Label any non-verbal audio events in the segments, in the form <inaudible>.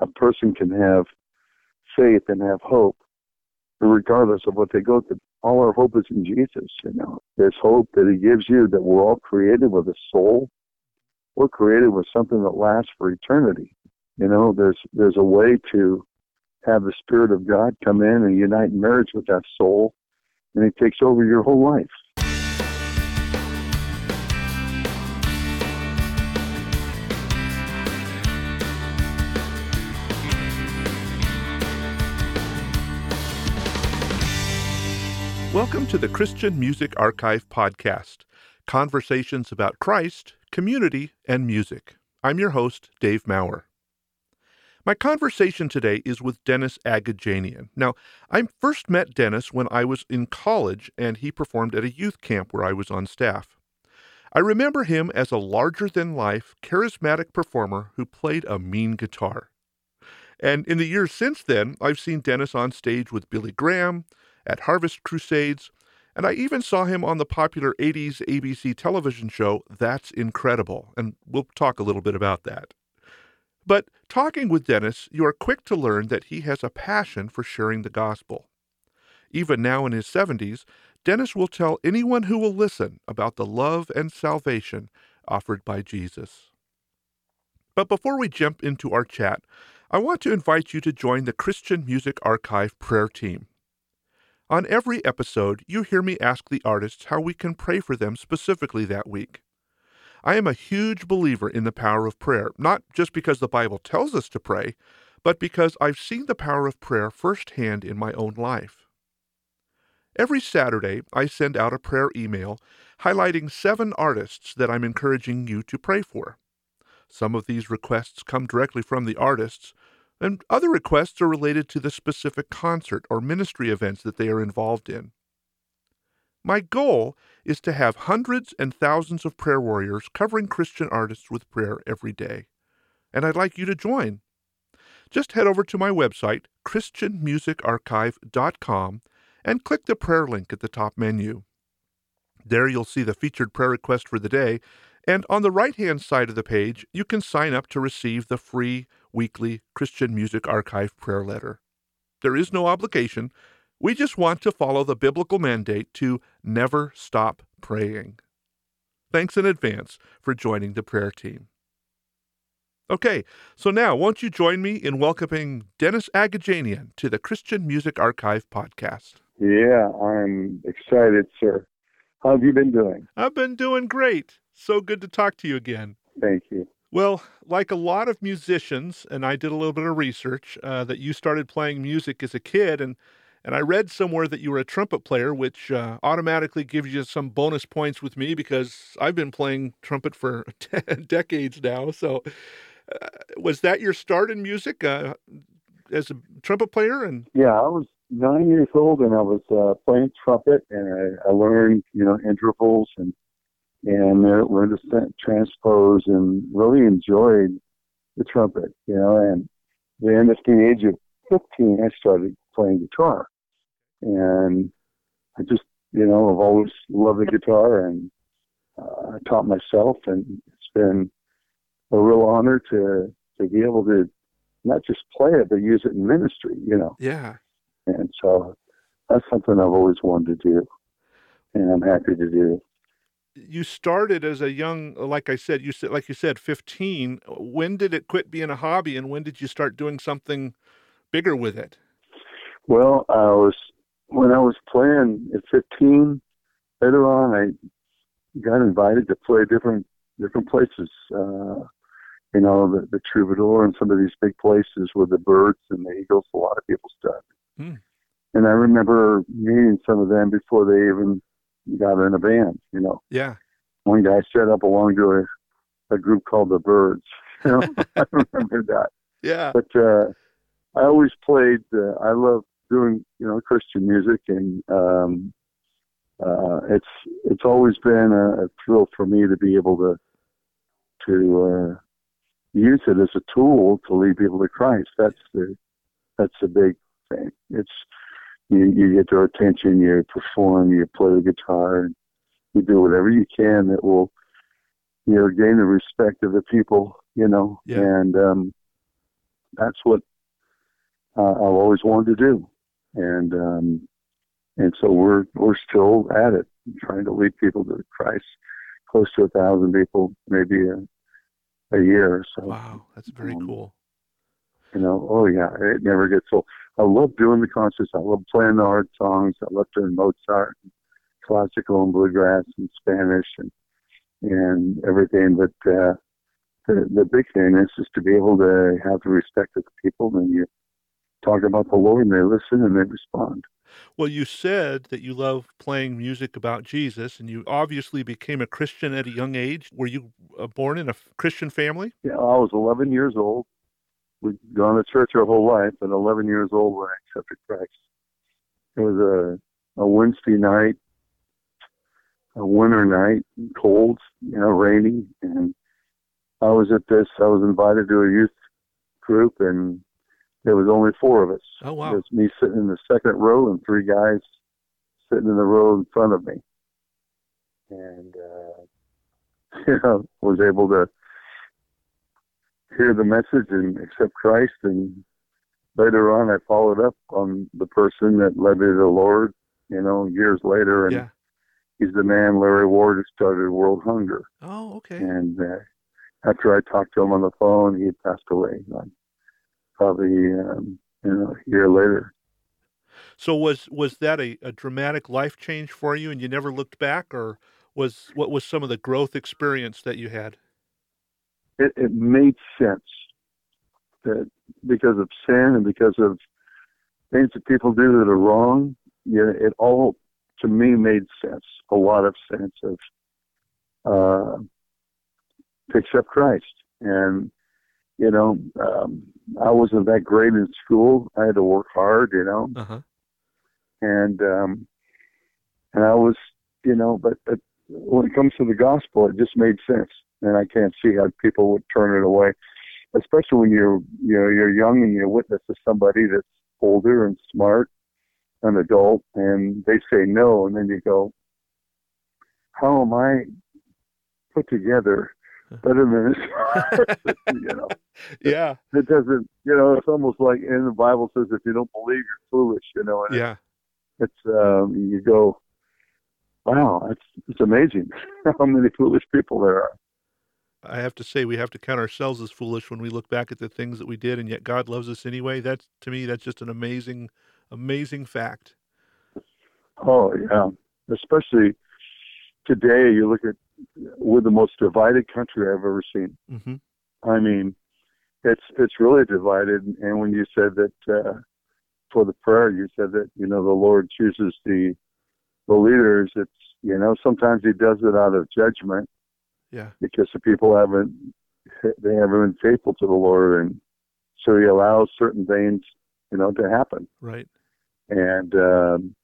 a person can have faith and have hope, regardless of what they go through. All our hope is in Jesus. You know, there's hope that He gives you that we're all created with a soul. We're created with something that lasts for eternity. You know, there's there's a way to have the Spirit of God come in and unite marriage with that soul, and He takes over your whole life. Welcome to the Christian Music Archive Podcast conversations about Christ, community, and music. I'm your host, Dave Maurer. My conversation today is with Dennis Agajanian. Now, I first met Dennis when I was in college and he performed at a youth camp where I was on staff. I remember him as a larger than life, charismatic performer who played a mean guitar. And in the years since then, I've seen Dennis on stage with Billy Graham, at Harvest Crusades, and I even saw him on the popular 80s ABC television show That's Incredible, and we'll talk a little bit about that. But talking with Dennis, you are quick to learn that he has a passion for sharing the gospel. Even now in his 70s, Dennis will tell anyone who will listen about the love and salvation offered by Jesus. But before we jump into our chat, I want to invite you to join the Christian Music Archive prayer team. On every episode, you hear me ask the artists how we can pray for them specifically that week. I am a huge believer in the power of prayer, not just because the Bible tells us to pray, but because I've seen the power of prayer firsthand in my own life. Every Saturday, I send out a prayer email highlighting seven artists that I'm encouraging you to pray for. Some of these requests come directly from the artists, and other requests are related to the specific concert or ministry events that they are involved in. My goal is to have hundreds and thousands of prayer warriors covering Christian artists with prayer every day, and I'd like you to join. Just head over to my website, ChristianMusicArchive.com, and click the prayer link at the top menu. There you'll see the featured prayer request for the day, and on the right hand side of the page, you can sign up to receive the free weekly Christian Music Archive prayer letter. There is no obligation. We just want to follow the biblical mandate to never stop praying. Thanks in advance for joining the prayer team. Okay, so now won't you join me in welcoming Dennis Agajanian to the Christian Music Archive podcast? Yeah, I'm excited, sir. How have you been doing? I've been doing great. So good to talk to you again. Thank you. Well, like a lot of musicians, and I did a little bit of research, uh, that you started playing music as a kid, and and I read somewhere that you were a trumpet player, which uh, automatically gives you some bonus points with me because I've been playing trumpet for <laughs> decades now. So, uh, was that your start in music uh, as a trumpet player? And yeah, I was nine years old, and I was uh, playing trumpet, and I, I learned you know intervals and and learned to transpose and really enjoyed the trumpet, you know. And then at the age of 15, I started playing guitar. And I just, you know, I've always loved the guitar and uh, I taught myself. And it's been a real honor to, to be able to not just play it, but use it in ministry, you know. Yeah. And so that's something I've always wanted to do. And I'm happy to do you started as a young like i said you said like you said 15 when did it quit being a hobby and when did you start doing something bigger with it well i was when i was playing at 15 later on i got invited to play different different places uh you know the, the troubadour and some of these big places with the Byrds and the eagles a lot of people started hmm. and i remember meeting some of them before they even got in a band, you know. Yeah. One guy set up along to a, a group called the Byrds. <laughs> You know, I remember that. Yeah. But uh, I always played. Uh, I love doing you know Christian music, and um, uh, it's it's always been a, a thrill for me to be able to to uh, use it as a tool to lead people to Christ. That's the that's the big thing. It's you, you get their attention, you perform, you play the guitar, and you do whatever you can that will, you know, gain the respect of the people, you know. Yeah. And um, that's what uh, I've always wanted to do, and um, and so we're we're still at it, trying to lead people to Christ. Close to a thousand people, maybe a, a year. So wow, that's very um, cool. You know, oh yeah, it never gets old. I love doing the concerts. I love playing the hard songs. I love doing Mozart, and classical and bluegrass and Spanish and and everything. But uh, the the big thing is just to be able to have the respect of the people and you talk about the Lord and they listen and they respond. Well, you said that you love playing music about Jesus, and you obviously became a Christian at a young age. Were you uh, born in a Christian family? Yeah, I was 11 years old. We'd gone to church our whole life, and 11 years old when I accepted Christ. It was a, a Wednesday night, a winter night, cold, you know, rainy, and I was at this. I was invited to a youth group, and there was only four of us. Oh wow! It was me sitting in the second row and three guys sitting in the row in front of me, and uh, <laughs> you know was able to hear the message and accept Christ. And later on, I followed up on the person that led me to the Lord. You know, years later, and yeah. he's the man, Larry Ward, who started World Hunger. Oh, okay. And uh, after I talked to him on the phone, he had passed away. Like, probably um, you know a year later. So was was that a, a dramatic life change for you, and you never looked back, or was what was some of the growth experience that you had? It, it made sense that because of sin and because of things that people do that are wrong, yeah, it all to me made sense. A lot of sense of uh, to accept Christ and you know, um, I wasn't that great in school. I had to work hard, you know, uh-huh. and um, and I was, you know, but, but when it comes to the gospel, it just made sense, and I can't see how people would turn it away, especially when you're you know you're young and you witness to somebody that's older and smart, an adult, and they say no, and then you go, how am I put together better than this. <laughs> you know. Yeah. It doesn't. You know, it's almost like in the Bible says, if you don't believe, you're foolish. You know. And yeah. It's um, you go, wow, it's it's amazing <laughs> how many foolish people there are. I have to say, we have to count ourselves as foolish when we look back at the things that we did, and yet God loves us anyway. That's to me, that's just an amazing, amazing fact. Oh yeah, especially today. You look at we're the most divided country I've ever seen. Mm-hmm. I mean, it's it's really divided. And when you said that uh, for the prayer, you said that you know the Lord chooses the the leaders. It's you know sometimes He does it out of judgment. Yeah. Because the people haven't they haven't been faithful to the Lord, and so He allows certain things you know to happen. Right. And um,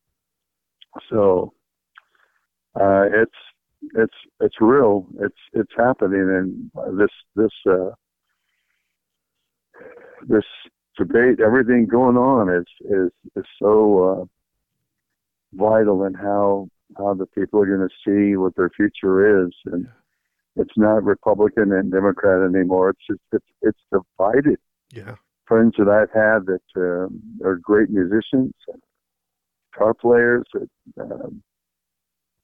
so uh, it's it's it's real. It's it's happening, and this this uh, this debate, everything going on is is is so uh, vital in how how the people are going to see what their future is, and it's not Republican and Democrat anymore. It's just it's it's divided. Yeah, friends that I've had that um, are great musicians, and guitar players that. Um,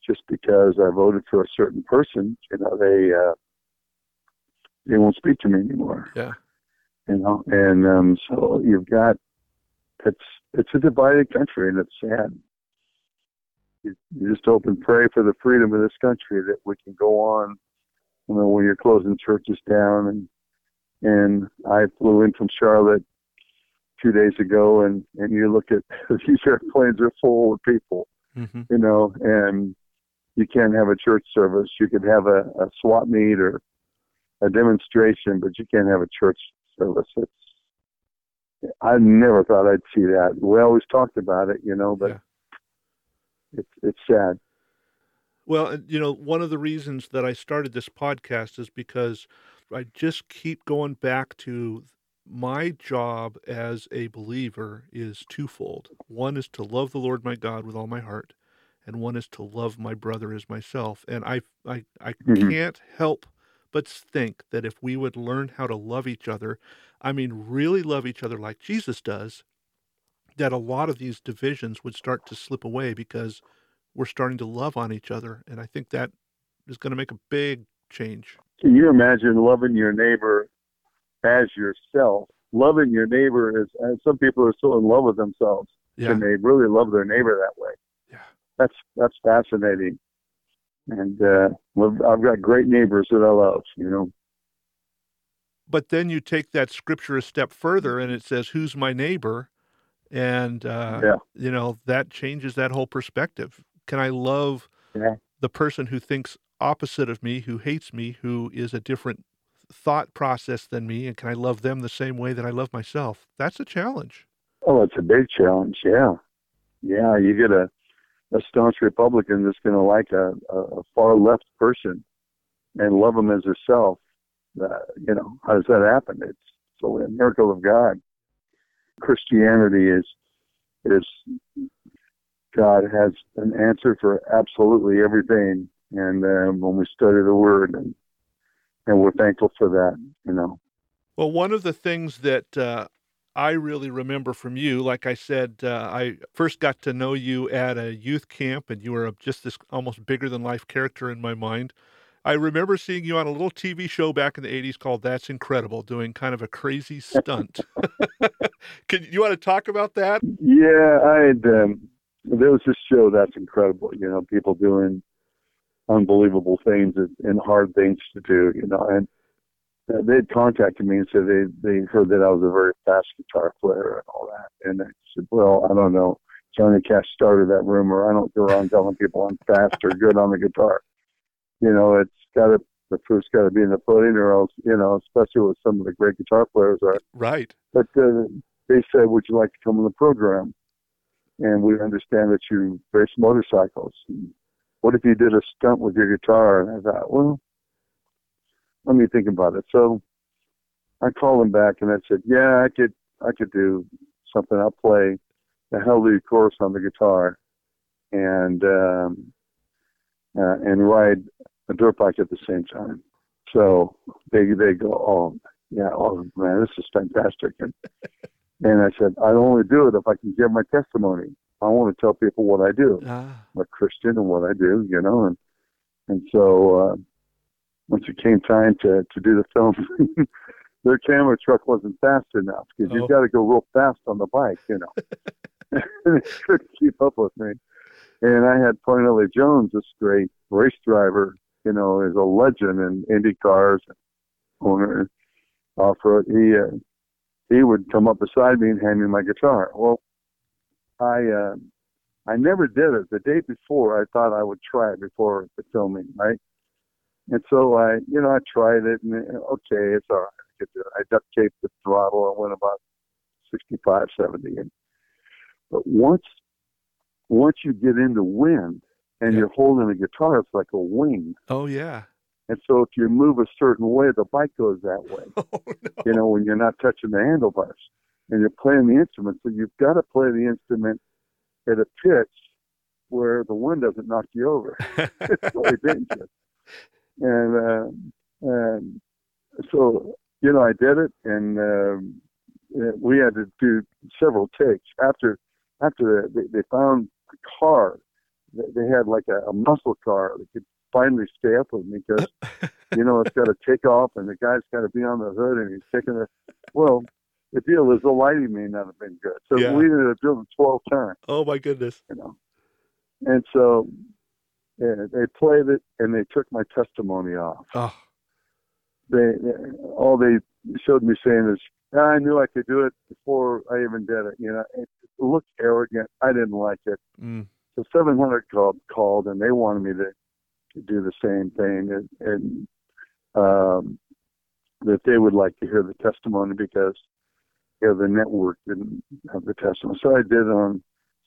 just because I voted for a certain person, you know, they uh, they won't speak to me anymore. Yeah. You know, and um, so you've got it's it's a divided country, and it's sad. You, you just hope and pray for the freedom of this country that we can go on. You know, when you're closing churches down, and and I flew in from Charlotte two days ago, and and you look at <laughs> these airplanes are full of people. Mm-hmm. You know, and you can't have a church service. You could have a, a swap meet or a demonstration, but you can't have a church service. It's I never thought I'd see that. We always talked about it, you know, but yeah. it's it's sad. Well, you know, one of the reasons that I started this podcast is because I just keep going back to my job as a believer is twofold. One is to love the Lord my God with all my heart, and one is to love my brother as myself. And I I I mm-hmm. can't help but think that if we would learn how to love each other, I mean really love each other like Jesus does, that a lot of these divisions would start to slip away because we're starting to love on each other. And I think that is going to make a big change. Can you imagine loving your neighbor as yourself? Loving your neighbor is, uh, some people are still in love with themselves yeah. and they really love their neighbor that way. Yeah. That's, that's fascinating. And uh, I've got great neighbors that I love, you know. But then you take that scripture a step further and it says, Who's my neighbor? and uh, yeah. you know that changes that whole perspective can I love yeah. the person who thinks opposite of me, who hates me, who is a different thought process than me? And can I love them the same way that I love myself? That's a challenge. Oh, it's a big challenge. Yeah. Yeah. You get a, a staunch Republican that's going to like a, a, far left person and love them as herself. Uh, you know, how does that happen? It's, it's a miracle of God. Christianity is is God has an answer for absolutely everything. And um, when we study the Word, and, and we're thankful for that, you know. Well, one of the things that uh, I really remember from you, like I said, uh, I first got to know you at a youth camp, and you were just this almost bigger than life character in my mind. I remember seeing you on a little TV show back in the 80s called That's Incredible, doing kind of a crazy stunt. <laughs> Can you want to talk about that? Yeah, I had um, there was this show that's incredible. You know, people doing unbelievable things and hard things to do. You know, and they had contacted me and said they they heard that I was a very fast guitar player and all that. And I said, well, I don't know. Johnny Cash started that rumor. I don't go around telling people I'm fast or good on the guitar. You know, it's got to the proof's got to be in the pudding, or else you know, especially with some of the great guitar players are. Right. But uh, they said, "Would you like to come on the program?" and we understand that you race motorcycles. What if you did a stunt with your guitar? And I thought, well, let me think about it. So I called him back and I said, yeah, I could, I could do something. I'll play the Hallelujah chorus on the guitar and, um, uh, and ride a dirt bike at the same time. So they, they go, oh, yeah, oh man, this is fantastic. And and I said, I only do it if I can give my testimony. I want to tell people what I do. Ah. I'm a Christian and what I do, you know. And and so uh, once it came time to, to do the film, <laughs> their camera truck wasn't fast enough because oh. you've got to go real fast on the bike, you know. <laughs> <laughs> and it couldn't keep up with me. And I had Parnelli Jones, this great race driver, you know, is a legend in Indy cars, owner, off road. He uh, he would come up beside me and hand me my guitar. Well, I uh, I never did it. The day before, I thought I would try it before the filming, right? And so I, you know, I tried it, and uh, okay, it's all right. I could do it. I duct taped the throttle. I went about 65, 70. And, but once once you get into wind and yeah. you're holding a guitar, it's like a wing. Oh yeah, and so if you move a certain way, the bike goes that way. <laughs> Oh, no. You know, when you're not touching the handlebars and you're playing the instrument. So you've got to play the instrument at a pitch where the wind doesn't knock you over. <laughs> it's really dangerous. And, uh, and so, you know, I did it and, um, uh, we had to do several takes after after they, they found the car. They had like a, a muscle car that could finally stay up with me because <laughs> you know it's got to take off and the guy's got to be on the hood and he's taking it. Well, the deal is the lighting may not have been good, so yeah. we ended up doing twelve turn. Oh my goodness! You know, and so yeah, they played it and they took my testimony off. Oh. They all they showed me saying is, ah, I knew I could do it before I even did it. You know, it looked arrogant. I didn't like it. Mm. So 700 called, called and they wanted me to do the same thing and, and um, that they would like to hear the testimony because you know the network didn't have the testimony. So I did on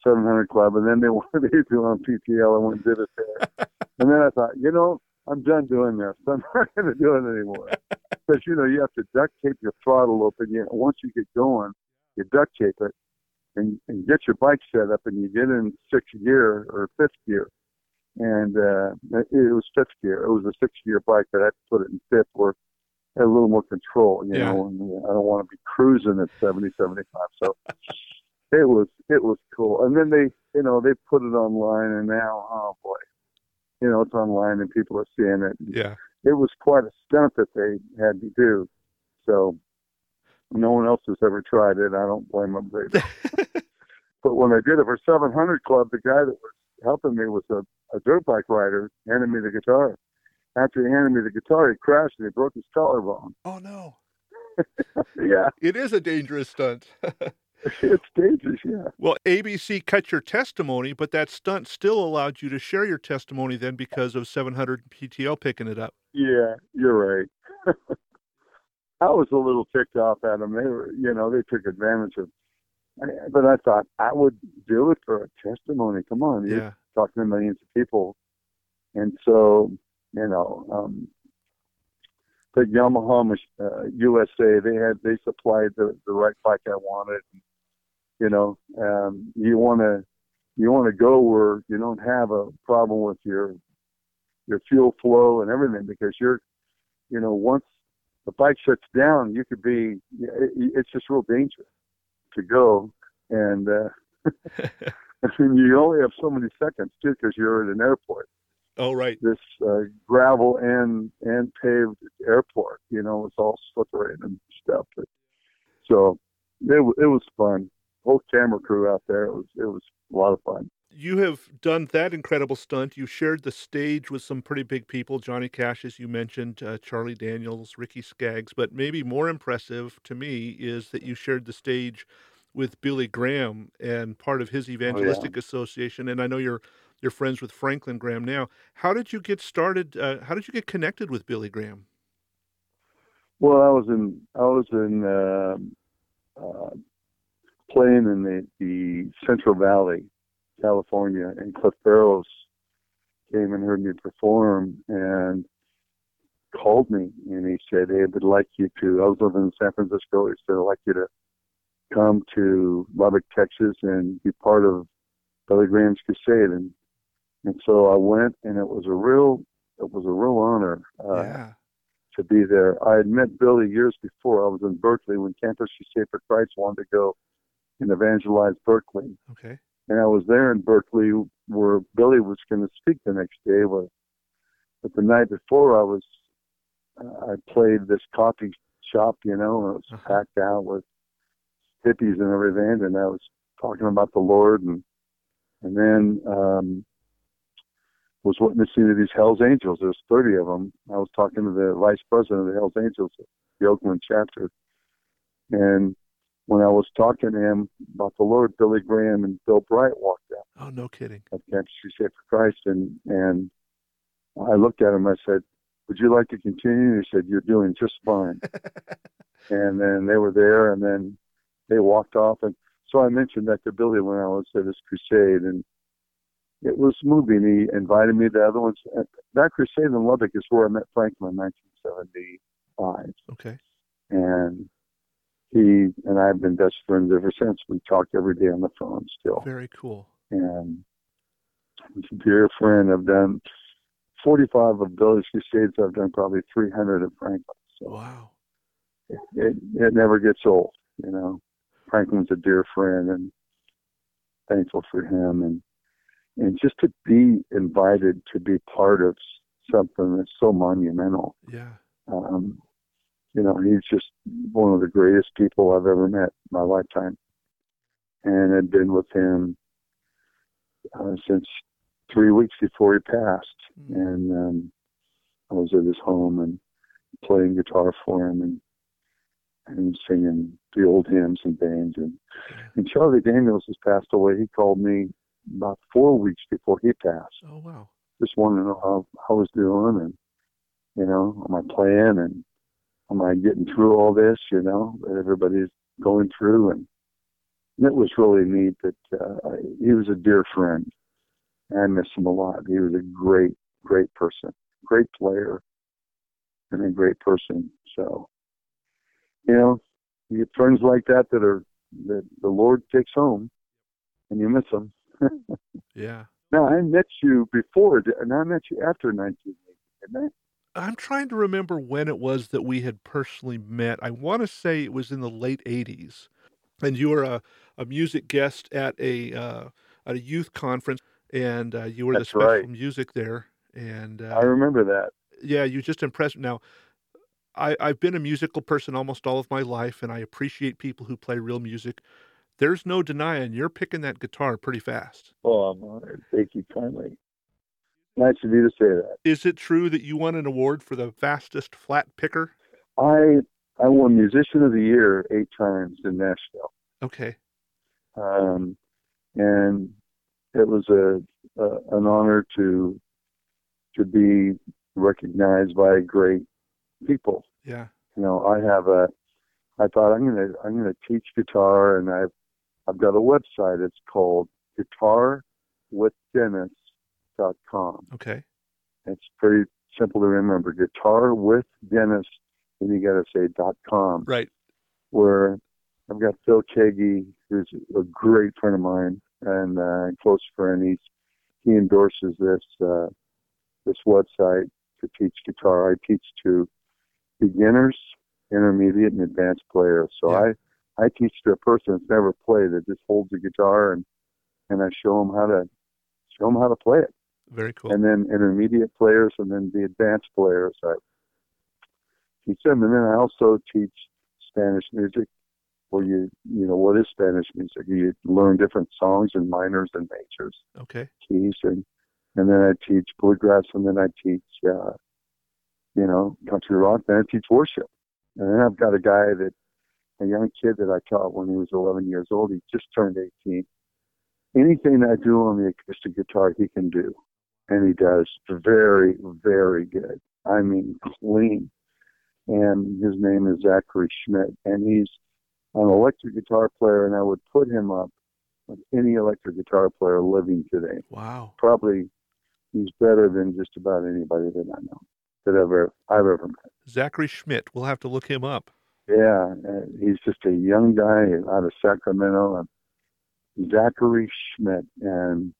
700 Club, and then they <laughs> wanted me to do on PTL. I went and did it there, <laughs> and then I thought, you know, I'm done doing this. <laughs> I'm not going to do it anymore. Because you know you have to duct tape your throttle open. You know, once you get going, you duct tape it, and, and get your bike set up, and you get in sixth gear or fifth gear, and uh, it, it was fifth gear. It was a six gear bike that I had to put it in fifth, where I had a little more control. You Yeah. know, and uh, I don't want to be cruising at 70, 75. So it was it was cool. And then they, you know, they put it online, and now, oh boy, you know, it's online and people are seeing it. Yeah. It was quite a stunt that they had to do. So no one else has ever tried it. I don't blame them. They, <laughs> but when I did it for 700 Club, the guy that was helping me was a, a dirt bike rider, handed me the guitar. After he handed me the guitar, he crashed and he broke his collarbone. Oh no. <laughs> yeah, It is a dangerous stunt. <laughs> it's dangerous. Yeah. well, ABC cut your testimony, but that stunt still allowed you to share your testimony then because of 700 PTO picking it up. Yeah, you're right. <laughs> I was a little ticked off at them. They were, you know, they took advantage of. I- But I thought I would do it for a testimony. Come on, you're Yeah. talking to millions of people, and so you know, um, the Yamaha uh, USA they had they supplied the the right bike I wanted. You know, um, you want to you want to go where you don't have a problem with your your fuel flow and everything because you're you know once the bike shuts down you could be it, it's just real dangerous to go and uh <laughs> I mean, you only have so many seconds too because you're at an airport. Oh right. this uh, gravel and and paved airport you know it's all slippery and stuff. But, so it, it was fun. Whole camera crew out there it was it was a lot of fun You have done that incredible stunt. You shared the stage with some pretty big people, Johnny Cash, as you mentioned, uh, Charlie Daniels, Ricky Skaggs. But maybe more impressive to me is that you shared the stage with Billy Graham and part of his evangelistic association. And I know you're you're friends with Franklin Graham now. How did you get started? Uh, how did you get connected with Billy Graham? Well, I was in I was in um uh, playing in the the Central Valley, California, and Cliff Barrows came and heard me perform and called me and he said, "Hey, I'd like you to." I was living in San Francisco. He said, "I'd like you to come to Lubbock, Texas, and be part of Billy Graham's crusade." And and so I went, and it was a real it was a real honor. Uh, yeah. to be there. I had met Billy years before. I was in Berkeley when Campus Crusade for Christ wanted to go and evangelize Berkeley. Okay. And I was there in Berkeley where Billy was going to speak the next day. But, but the night before, I was, uh, I played this coffee shop, you know, and it was Uh-huh. packed out with hippies and everything. And I was talking about the Lord and, and then, um, was witnessing to these Hell's Angels. There's 30 of them. I was talking to the vice president of the Hell's Angels, the Oakland chapter, and when I was talking to him about the Lord, Billy Graham and Bill Bright walked out Oh, no kidding. of Campus Crusade for Christ, and and I looked at him. I said, "Would you like to continue?" And he said, "You're doing just fine." <laughs> and then they were there, and then they walked off, and so I mentioned that to Billy when I was at his crusade, and it was moving. He invited me to other ones. That crusade in Lubbock is where I met Franklin in 1975, Okay. and he and I have been best friends ever since. We talk every day on the phone still Very cool. and dear friend. I've done 45 of Billy's Crusades. I've done probably 300 of Franklin. So Wow. it, it, it never gets old, you know. Franklin's a dear friend and thankful for him. And, and just to be invited to be part of something that's so monumental. Yeah. Um, you know, he's just one of the greatest people I've ever met in my lifetime. And I'd been with him uh, since three weeks before he passed. Mm. And um, I was at his home and playing guitar for him and and singing the old hymns and bands. And, and Charlie Daniels has passed away. He called me about four weeks before he passed Oh, wow. just wanted to know how, how I was doing and, you know, am I playing and am I getting through all this, you know, that everybody's going through. And, and it was really neat that uh, he was a dear friend. I miss him a lot. He was a great, great person, great player, and a great person. So, you know, you get friends like that that are that the Lord takes home, and you miss them. <laughs> Yeah. Now I met you before, and I met you after 1980, didn't I? I'm trying to remember when it was that we had personally met. I want to say it was in the late 80s, and you were a, a music guest at a uh, at a youth conference, and uh, you were That's the special right. music there. And uh, I remember that. Yeah, you just impressed. Now, I, I've been a musical person almost all of my life, and I appreciate people who play real music. There's no denying you're picking that guitar pretty fast. Oh, I'm honored. Thank you kindly. Nice of you to say that. Is it true that you won an award for the fastest flat picker? I I won Musician of the Year eight times in Nashville. Okay. Um, and it was a, a an honor to to be recognized by great people. Yeah. You know, I have a. I thought I'm gonna I'm gonna teach guitar, and I've I've got a website. It's called GuitarWithDennis.com. Okay. It's pretty simple to remember. Guitar with Dennis, and you got to say dot .com. Right. Where I've got Phil Keaggy, who's a great friend of mine and uh, close friend. He's he endorses this uh, this website to teach guitar. I teach to beginners, intermediate, and advanced players. So Yeah. I I teach to a person that's never played that just holds a guitar and and I show them how to show them how to play it. Very cool. And then intermediate players, and then the advanced players. I teach them, and then I also teach Spanish music. Where you you know what is Spanish music? You learn different songs and minors and majors okay. keys and and then I teach bluegrass and then I teach uh you know country rock then I teach worship and then I've got a guy that a young kid that I taught when he was 11 years old he just turned 18 anything I do on the acoustic guitar he can do and he does very very good I mean clean and his name is Zachary Schmidt and he's an electric guitar player and I would put him up with any electric guitar player living today Wow. probably he's better than just about anybody that I know that ever I've ever met. Zachary Schmidt. We'll have to look him up. Yeah, uh, he's just a young guy out of Sacramento, Zachary Schmidt, and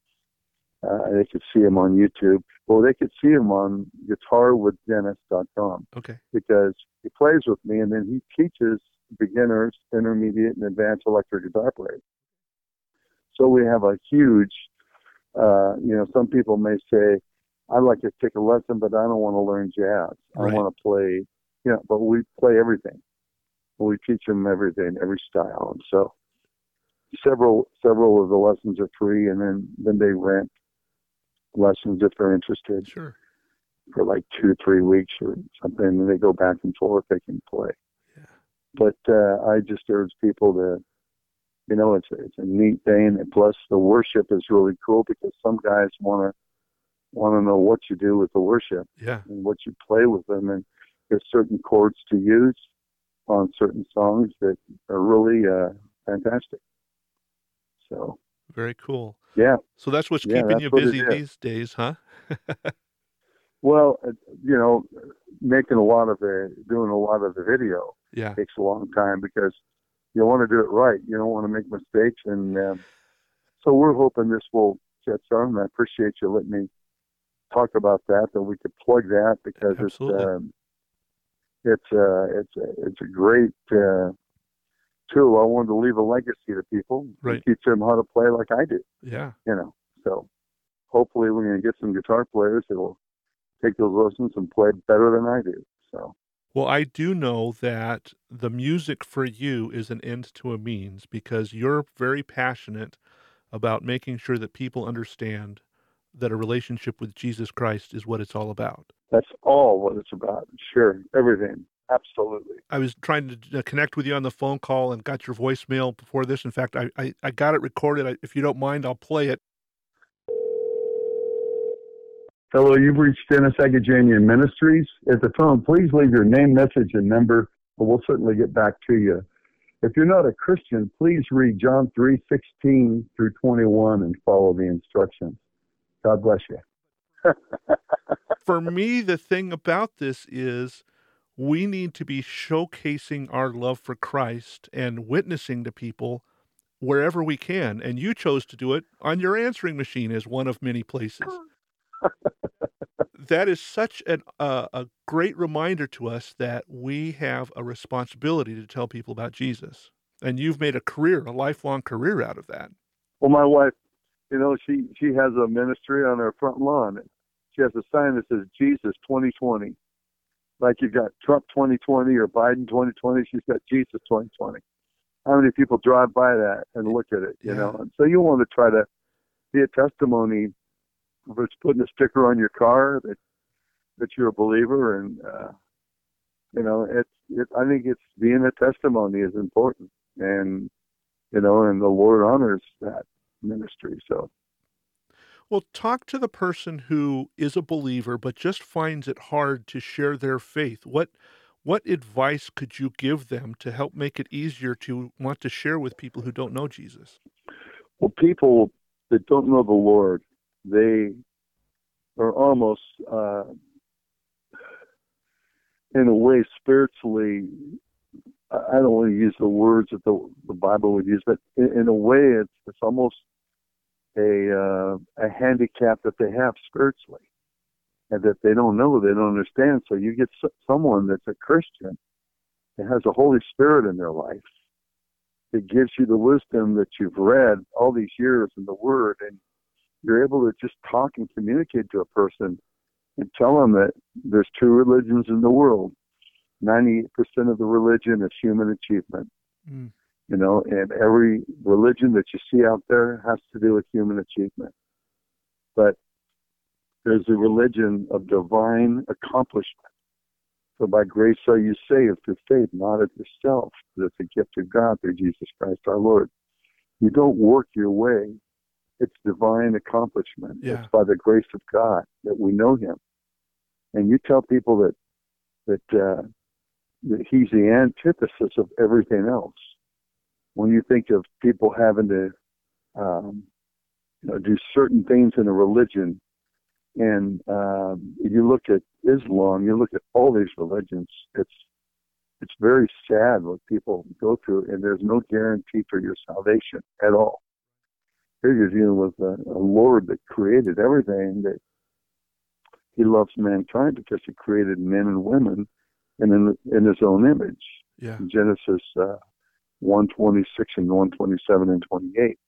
uh, they could see him on YouTube. Well, they could see him on GuitarWithDennis.com Okay. because he plays with me, and then he teaches beginners, intermediate, and advanced electric guitar players. So we have a huge, uh, you know, some people may say, I'd like to take a lesson, but I don't want to learn jazz. Right. I want to play, you know, but we play everything. We teach them everything, every style. And so several, several of the lessons are free, and then, then they rent lessons if they're interested Sure. for like two to three weeks or something, and they go back and forth. They can play. Yeah. But uh, I just urge people to, you know, it's a, it's a neat thing, and plus the worship is really cool because some guys want to want to know what you do with the worship Yeah. and what you play with them, and there's certain chords to use on certain songs that are really uh, fantastic. So Very cool. yeah, So that's what's Yeah, keeping that's you busy these days, huh? <laughs> well, uh, you know, making a lot of the doing a lot of the video Yeah. takes a long time because you want to do it right. You don't want to make mistakes, and um, so we're hoping this will catch on. I appreciate you letting me talk about that, that we could plug that because Absolutely. it's um, it's uh, it's a, it's a great uh, tool. I wanted to leave a legacy to people, Right. teach them how to play like I do. Yeah. You know, so hopefully we're going to get some guitar players that will take those lessons and play better than I do. So. Well, I do know that the music for you is an end to a means because you're very passionate about making sure that people understand that a relationship with Jesus Christ is what it's all about. That's all what it's about. Sure, everything. Absolutely. I was trying to uh, connect with you on the phone call and got your voicemail before this. In fact, I, I, I got it recorded. I, if you don't mind, I'll play it. Hello, you've reached Dennis Agajanian Ministries. At the phone, please leave your name, message, and number, and we'll certainly get back to you. If you're not a Christian, please read John 3, 16 through 21 and follow the instructions. God bless you. <laughs> For me, the thing about this is we need to be showcasing our love for Christ and witnessing to people wherever we can. And you chose to do it on your answering machine as one of many places. <laughs> that is such an, uh, a great reminder to us that we have a responsibility to tell people about Jesus. And you've made a career, a lifelong career out of that. Well, my wife, you know, she she has a ministry on her front lawn. She has a sign that says Jesus 2020. Like you've got Trump 2020 or Biden 2020, she's got Jesus 2020. How many people drive by that and look at it, you yeah. know? And so you want to try to be a testimony if it's putting a sticker on your car that that you're a believer and uh you know it's it, i think it's being a testimony is important and you know and the lord honors that ministry so well talk to the person who is a believer but just finds it hard to share their faith. What what advice could you give them to help make it easier to want to share with people who don't know jesus? Well people that don't know the lord they are almost uh, in a way spiritually I don't want to use the words that the, the Bible would use, but in, in a way, it's it's almost a uh, a handicap that they have spiritually, and that they don't know, they don't understand. So you get someone that's a Christian that has the Holy Spirit in their life, that gives you the wisdom that you've read all these years in the Word, and you're able to just talk and communicate to a person and tell them that there's two religions in the world. 98% of the religion is human achievement. Know, and every religion that you see out there has to do with human achievement. But there's a religion of divine accomplishment. For by grace are you saved through faith, not of yourself, but it's a gift of God through Jesus Christ our Lord. You don't work your way it's divine accomplishment. Yeah. It's by the grace of God that we know Him. And you tell people that that, uh, that He's the antithesis of everything else. When you think of people having to um, you know, do certain things in a religion, and um, you look at Islam, you look at all these religions, it's it's very sad what people go through, and there's no guarantee for your salvation at all. Here you're dealing with a, a Lord that created everything, that He loves mankind because He created men and women and in, in His own image. Yeah. Genesis uh, 126 and 127 and 28.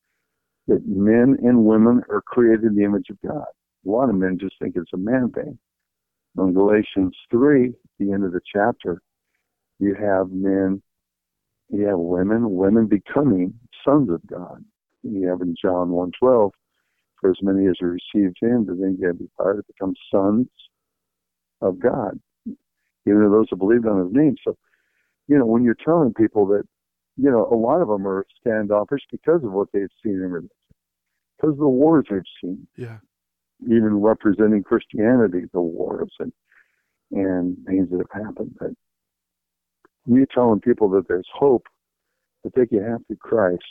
That men and women are created in the image of God. A lot of men just think it's a man thing. In Galatians 3, the end of the chapter, you have men, you have women, women becoming sons of God you have in John 1.12, for as many as received him, to then get be power to become sons of God, even to those who believed on his name. So, you know, when you're telling people that, you know, a lot of them are standoffish because of what they've seen in religion, because of the wars they've seen. Yeah. Even representing Christianity, the wars and and things that have happened. But you're telling people that there's hope, that they can have through Christ,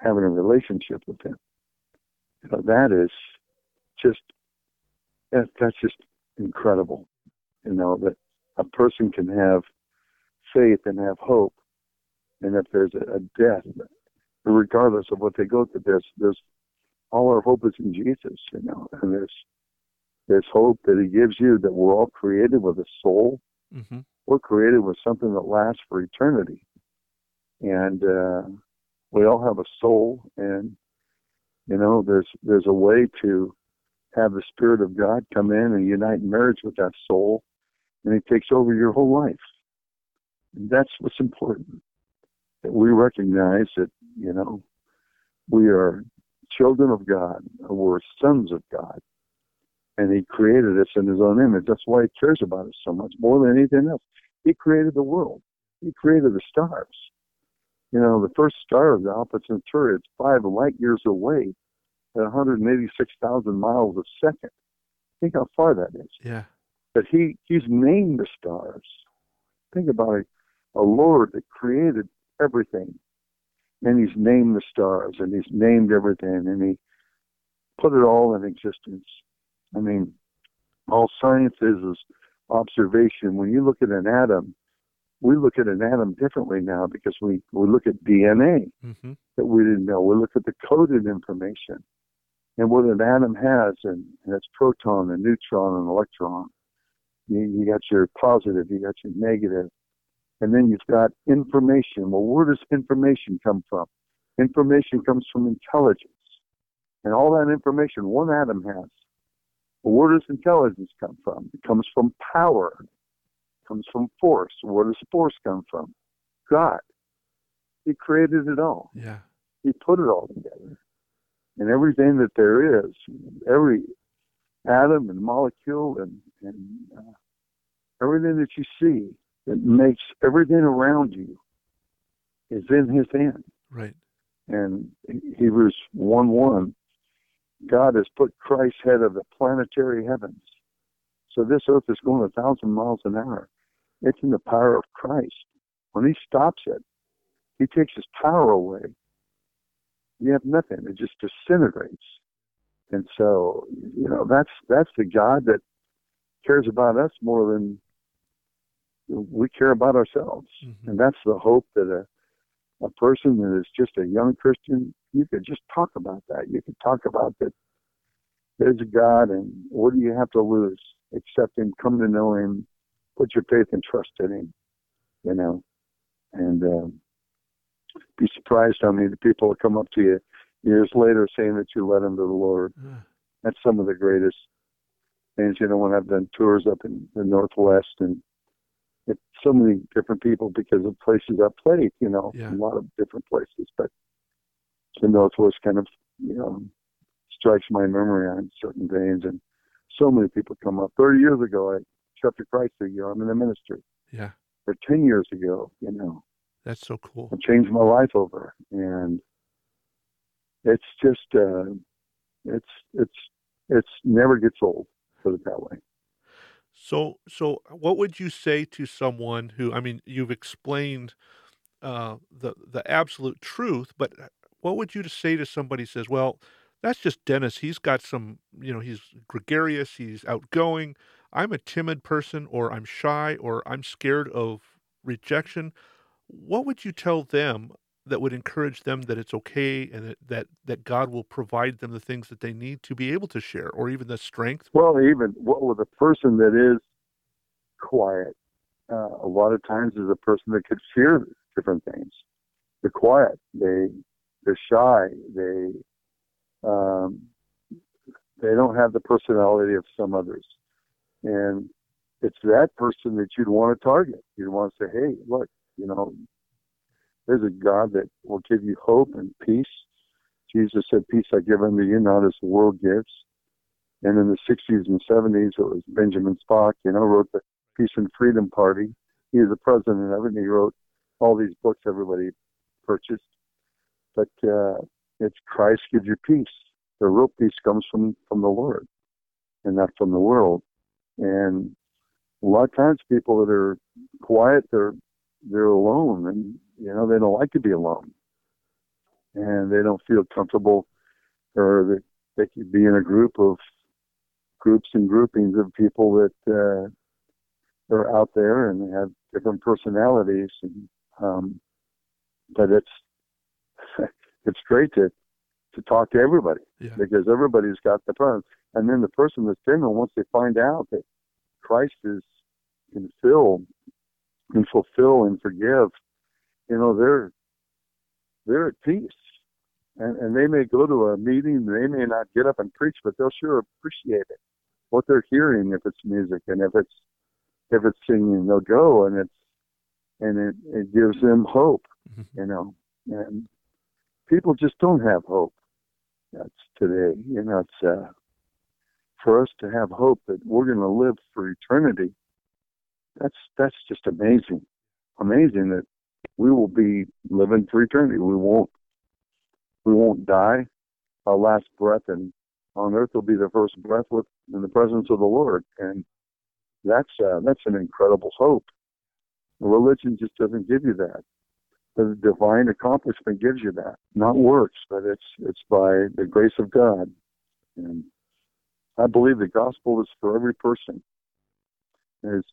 having a relationship with him. You know, that is just that, that's just incredible. You know that a person can have faith and have hope, and if there's a, death, regardless of what they go through, there's there's all our hope is in Jesus. You know, and there's there's hope that He gives you that we're all created with a soul. Mm-hmm. We're created with something that lasts for eternity, and uh, we all have a soul and you know there's there's a way to have the spirit of god come in and unite marriage with that soul and it takes over your whole life and that's what's important that we recognize that you know we are children of god we're sons of god and he created us in his own image that's why he cares about us so much more than anything else he created the world he created the stars you know, the first star of the Alpha Centauri, it's five light years away at 186,000 miles a second. Think how far that is. Yeah. But he, he's named the stars. Think about. A Lord that created everything. And he's named the stars and he's named everything and he put it all in existence. I mean, all science is is observation. When you look at an atom, we look at an atom differently now because we, we look at DNA mm-hmm. that we didn't know. We look at the coded information and what an atom has, and, and it's proton and neutron and electron. You, you got your positive, you got your negative, and then you've got information. Well, where does information come from? Information comes from intelligence. And all that information one atom has. Well, where does intelligence come from? It comes from power. It comes from force. Where does force come from? God. He created it all. Yeah. He put it all together and everything that there is, every atom and molecule and, and uh, everything that you see that makes everything around you is in His hand. Right. And Hebrews 1 1, God has put Christ head of the planetary heavens. So this earth is going a thousand miles an hour. It's in the power of Christ. When He stops it, He takes His power away you have nothing. It just disintegrates. And so, you know, that's that's the God that cares about us more than we care about ourselves. Mm-hmm. And that's the hope that a a person that is just a young Christian, you could just talk about that. You could talk about that there's a God and what do you have to lose? Accept him, come to know him, put your faith and trust in him. You know. And um be surprised how many people will come up to you years later saying that you led them to the Lord. Mm. That's some of the greatest things. You know, when I've done tours up in the Northwest and it's so many different people because of places I've played, you know, yeah. a lot of different places. But the Northwest kind of, you know, strikes my memory on certain things. And so many people come up. 30 years ago, I accepted Christ a year. I'm in the ministry. Yeah. Or 10 years ago, you know, that's so cool. I changed my life over, and it's just uh, it's it's it's never gets old. Put it that way. So, so what would you say to someone who? I mean, you've explained uh, the the absolute truth, but what would you say to somebody who says, "Well, that's just Dennis. He's got some, you know, he's gregarious, he's outgoing. I'm a timid person, or I'm shy, or I'm scared of rejection what would you tell them that would encourage them that it's okay and that, that, God will provide them the things that they need to be able to share or even the strength? Well, even well, with a person that is quiet, uh, a lot of times is a person that could fear different things. They're quiet. They they're shy. They um, they don't have the personality of some others, and it's that person that you'd want to target. You'd want to say, "Hey, look, you know, there's a God that will give you hope and peace. Jesus said, Peace I give unto you, not as the world gives. And in the 60s and 70s, it was Benjamin Spock, you know, wrote the Peace and Freedom Party. He was the president of it, and he wrote all these books everybody purchased. But uh, it's Christ gives you peace. The real peace comes from, from the Lord and not from the world. And a lot of times people that are quiet, they're they're alone and you know they don't like to be alone. And they don't feel comfortable or they, they could be in a group of groups and groupings of people that uh, are out there and have different personalities. And um, but it's <laughs> it's great to to talk to everybody yeah. because everybody's got the problem and then the person that's in them once they find out that Christ is can fill and fulfill and forgive, you know, they're they're at peace. And and they may go to a meeting, they may not get up and preach, but they'll sure appreciate it. What they're hearing if it's music and if it's if it's singing, they'll go and it's and it, it gives them hope, mm-hmm. you know. And people just don't have hope. That's today. You know, it's uh for us to have hope that we're going to live for eternity that's that's just amazing, amazing that we will be living for eternity. We won't we won't die. Our last breath and on earth will be the first breath with in the presence of the Lord, and that's uh, that's an incredible hope. Religion just doesn't give you that. The divine accomplishment gives you that, not works, but it's it's by the grace of God. And I believe the gospel is for every person. There's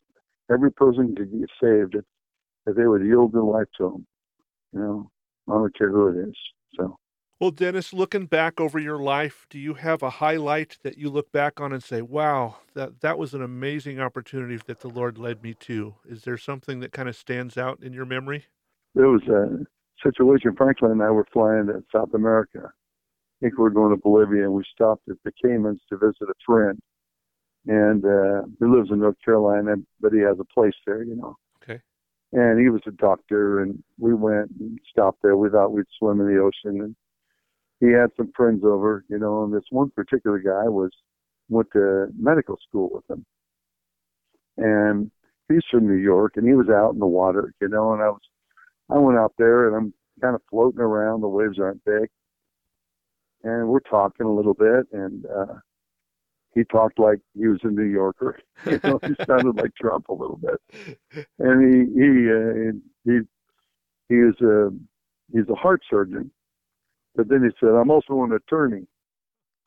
every person can get saved that they would yield their life to him. You know, I don't care who it is. So. Well, Dennis, looking back over your life, do you have a highlight that you look back on and say, "Wow, that that was an amazing opportunity that the Lord led me to"? Is there something that kind of stands out in your memory? There was a situation. Franklin and I were flying to South America. I think we were going to Bolivia, and we stopped at the Caymans to visit a friend. And uh, he lives in North Carolina, but he has a place there, you know. And he was a doctor, and we went and stopped there. We thought we'd swim in the ocean, and he had some friends over, you know. And this one particular guy was went to medical school with him, and he's from New York, and he was out in the water, you know. And I was, I went out there, and I'm kind of floating around. The waves aren't big, and we're talking a little bit, and uh, he talked like he was a New Yorker. <laughs> You know, he <laughs> sounded like Trump a little bit, and he he uh, he he is a he's a heart surgeon, but then he said, "I'm also an attorney."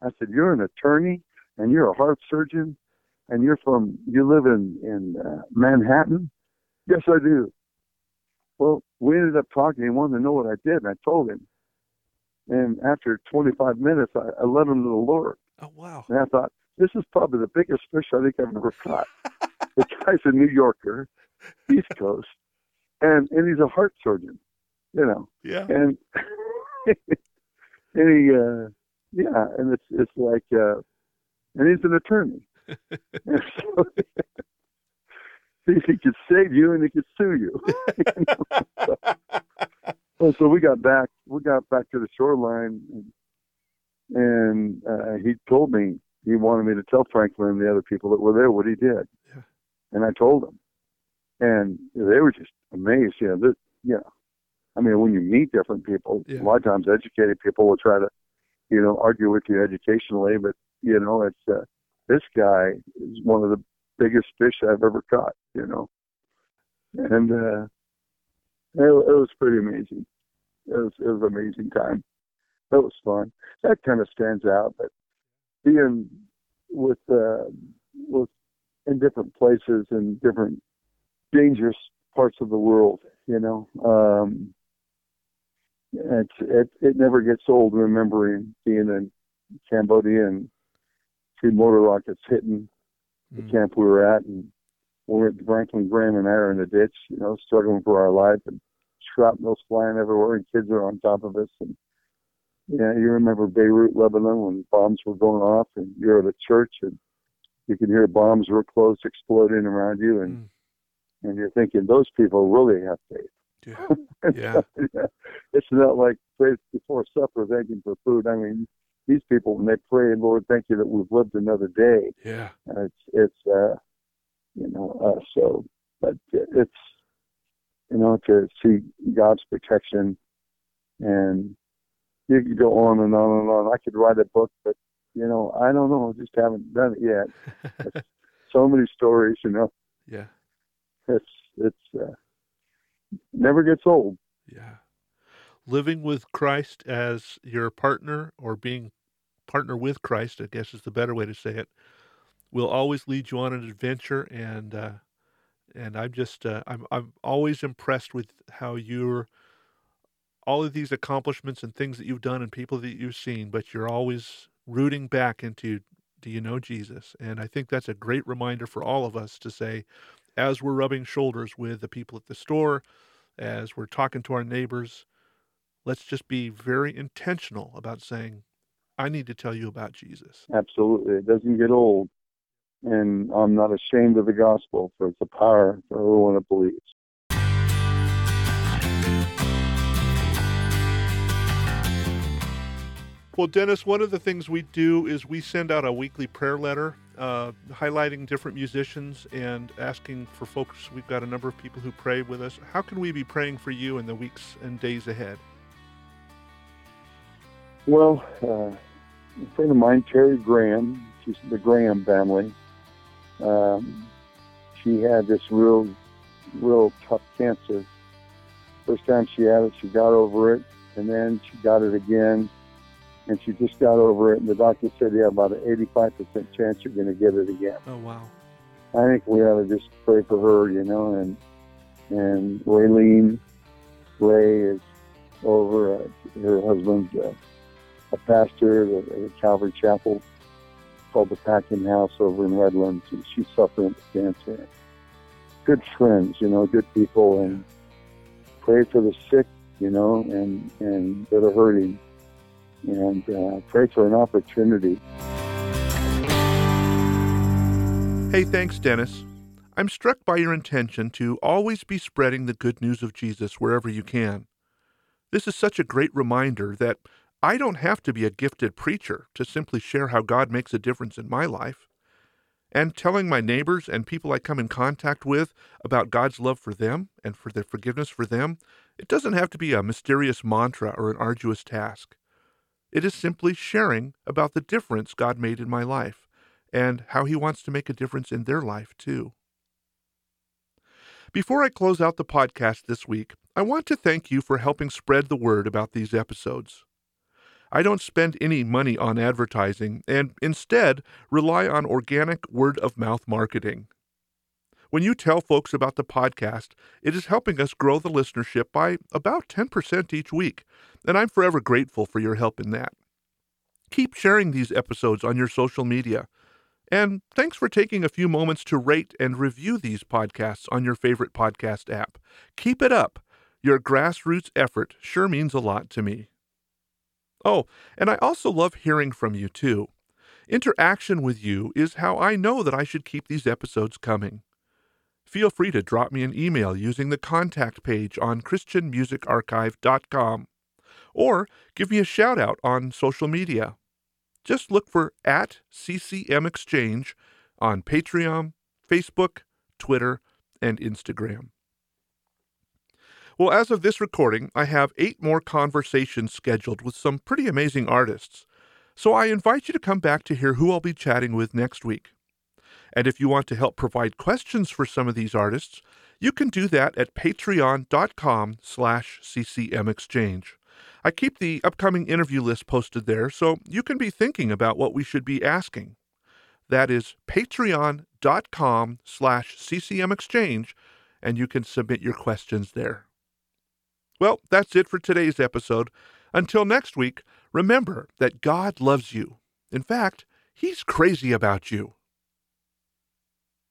I said, "You're an attorney, and you're a heart surgeon, and you're from you live in in uh, Manhattan?" Yes, I do. Well, we ended up talking. He wanted to know what I did, and I told him. And after 25 minutes, I, I led him to the Lord. Oh wow! And I thought, this is probably the biggest fish I think I've ever caught. the <laughs> guy's a New Yorker, East Coast, and and he's a heart surgeon, you know. Yeah. And <laughs> and he, uh, yeah, and it's it's like, uh, and he's an attorney. <laughs> so, he could save you and he could sue you. you know? so, so we got back. We got back to the shoreline, and, and uh, he told me he wanted me to tell Franklin and the other people that were there what he did. Yeah. And I told them. And they were just amazed. You know, this, you know, I mean, when you meet different people, Yeah. a lot of times educated people will try to, you know, argue with you educationally, but, you know, it's, uh, this guy is one of the biggest fish I've ever caught, you know. And, uh, it, it was pretty amazing. It was, it was an amazing time. It was fun. That kind of stands out, but being with uh, with in different places and different dangerous parts of the world, you know, um, it's it it never gets old remembering being in Cambodia and see mortar rockets hitting the Mm. camp we were at, and we're at Franklin Graham and I are in the ditch, you know, struggling for our life, and shrapnel's flying everywhere, and kids are on top of us, and yeah, you remember Beirut, Lebanon, when bombs were going off, and you're at a church, and you can hear bombs real close exploding around you, and Mm. and you're thinking those people really have faith. Yeah. <laughs> Yeah. it's not like faith before supper, thanking for food. I mean, these people when they pray, Lord, thank you that we've lived another day. Yeah. Uh, it's it's uh, you know uh, so, but it's you know to see God's protection, and you could go on and on and on. I could write a book, but you know I don't know. I just haven't done it yet. <laughs> So many stories, you know. yeah. It's it's uh, never gets old. Yeah. Living with Christ as your partner or being partner with Christ, I guess is the better way to say it, will always lead you on an adventure and uh and I'm just uh, I'm I'm always impressed with how you're all of these accomplishments and things that you've done and people that you've seen, but you're always rooting back into do you know Jesus? And I think that's a great reminder for all of us to say as we're rubbing shoulders with the people at the store, as we're talking to our neighbors, let's just be very intentional about saying, I need to tell you about Jesus. Absolutely, it doesn't get old, and I'm not ashamed of the gospel, for it's a power for everyone that believes. Well, Dennis, one of the things we do is we send out a weekly prayer letter uh, highlighting different musicians and asking for folks. We've got a number of people who pray with us. How can we be praying for you in the weeks and days ahead? Well, uh, a friend of mine, Terry Graham, she's the Graham family. Um, she had this real, real tough cancer. First time she had it, she got over it, and then she got it again, and she just got over it. And the doctor said have about an 85% chance you're going to get it again. Oh, wow. I think we ought to just pray for her, you know, and and Raylene Ray is over. Uh, her husband's uh, a pastor at a Calvary Chapel called the Packing House over in Redlands, and she's suffering with cancer. Good friends, you know, good people, and pray for the sick, you know, and and that are hurting, and uh, pray for an opportunity. Hey, thanks, Dennis. I'm struck by your intention to always be spreading the good news of Jesus wherever you can. This is such a great reminder that I don't have to be a gifted preacher to simply share how God makes a difference in my life. And telling my neighbors and people I come in contact with about God's love for them and for their forgiveness for them, it doesn't have to be a mysterious mantra or an arduous task. It is simply sharing about the difference God made in my life and how He wants to make a difference in their life, too. Before I close out the podcast this week, I want to thank you for helping spread the word about these episodes. I don't spend any money on advertising and instead rely on organic word of mouth marketing. When you tell folks about the podcast, it is helping us grow the listenership by about 10% each week, and I'm forever grateful for your help in that. Keep sharing these episodes on your social media. And thanks for taking a few moments to rate and review these podcasts on your favorite podcast app. Keep it up. Your grassroots effort sure means a lot to me. Oh, and I also love hearing from you too. Interaction with you is how I know that I should keep these episodes coming. Feel free to drop me an email using the contact page on ChristianMusicArchive.com or give me a shout out on social media. Just look for at CCM Exchange on Patreon, Facebook, Twitter, and Instagram. Well, as of this recording, I have eight more conversations scheduled with some pretty amazing artists. So I invite you to come back to hear who I'll be chatting with next week. And if you want to help provide questions for some of these artists, you can do that at patreon.com slash ccmexchange. I keep the upcoming interview list posted there so you can be thinking about what we should be asking. That is patreon.com slash ccmexchange, and you can submit your questions there. Well, that's it for today's episode. Until next week, remember that God loves you. In fact, He's crazy about you.